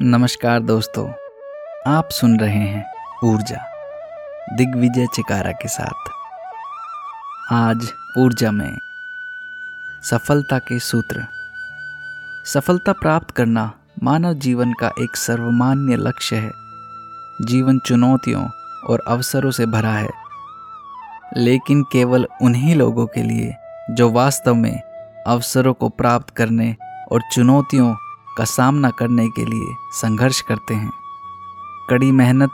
नमस्कार दोस्तों, आप सुन रहे हैं ऊर्जा, दिग्विजय चिकारा के साथ। आज ऊर्जा में सफलता के सूत्र। सफलता प्राप्त करना मानव जीवन का एक सर्वमान्य लक्ष्य है। जीवन चुनौतियों और अवसरों से भरा है। लेकिन केवल उन्हीं लोगों के लिए जो वास्तव में अवसरों को प्राप्त करने और चुनौतियों का सामना करने के लिए संघर्ष करते हैं। कड़ी मेहनत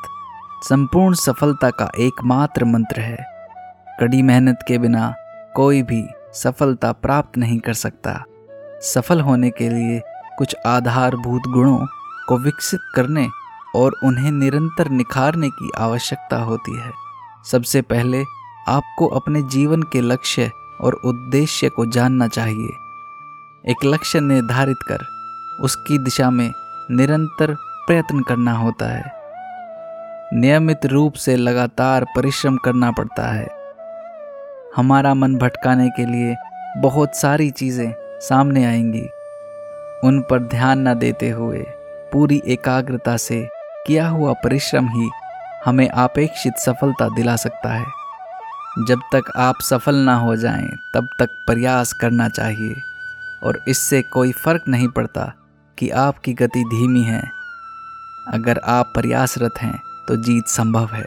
संपूर्ण सफलता का एकमात्र मंत्र है। कड़ी मेहनत के बिना कोई भी सफलता प्राप्त नहीं कर सकता। सफल होने के लिए कुछ आधारभूत गुणों को विकसित करने और उन्हें निरंतर निखारने की आवश्यकता होती है। सबसे पहले आपको अपने जीवन के लक्ष्य और उद्देश्य को जानना चाहिए। एक लक्ष्य निर्धारित कर उसकी दिशा में निरंतर प्रयत्न करना होता है। नियमित रूप से लगातार परिश्रम करना पड़ता है। हमारा मन भटकाने के लिए बहुत सारी चीज़ें सामने आएँगी। उन पर ध्यान न देते हुए पूरी एकाग्रता से किया हुआ परिश्रम ही हमें अपेक्षित सफलता दिला सकता है। जब तक आप सफल ना हो जाएँ, तब तक प्रयास करना चाहिए और इससे कोई फ़र्क नहीं पड़ता। कि आपकी गति धीमी है। अगर आप प्रयासरत हैं तो जीत संभव है।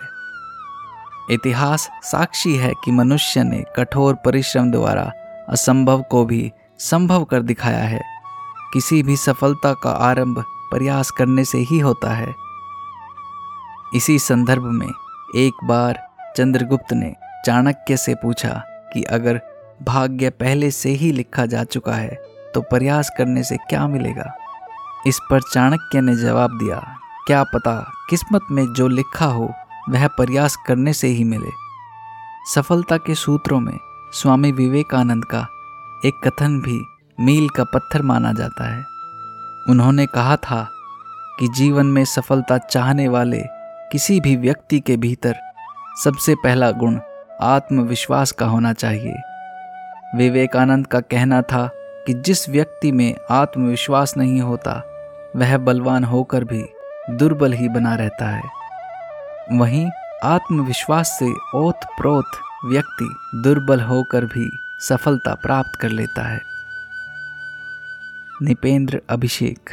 इतिहास साक्षी है कि मनुष्य ने कठोर परिश्रम द्वारा असंभव को भी संभव कर दिखाया है। किसी भी सफलता का आरंभ प्रयास करने से ही होता है। इसी संदर्भ में एक बार चंद्रगुप्त ने चाणक्य से पूछा कि अगर भाग्य पहले से ही लिखा जा चुका है तो प्रयास करने से क्या मिलेगा? इस पर चाणक्य ने जवाब दिया, क्या पता किस्मत में जो लिखा हो, वह प्रयास करने से ही मिले। सफलता के सूत्रों में स्वामी विवेकानंद का एक कथन भी मील का पत्थर माना जाता है। उन्होंने कहा था कि जीवन में सफलता चाहने वाले किसी भी व्यक्ति के भीतर सबसे पहला गुण आत्मविश्वास का होना चाहिए। विवेकानंद का कहना था कि जिस व्यक्ति में आत्मविश्वास नहीं होता वह बलवान होकर भी दुर्बल ही बना रहता है। वहीं आत्मविश्वास से ओत प्रोत व्यक्ति दुर्बल होकर भी सफलता प्राप्त कर लेता है। निपेंद्र अभिषेक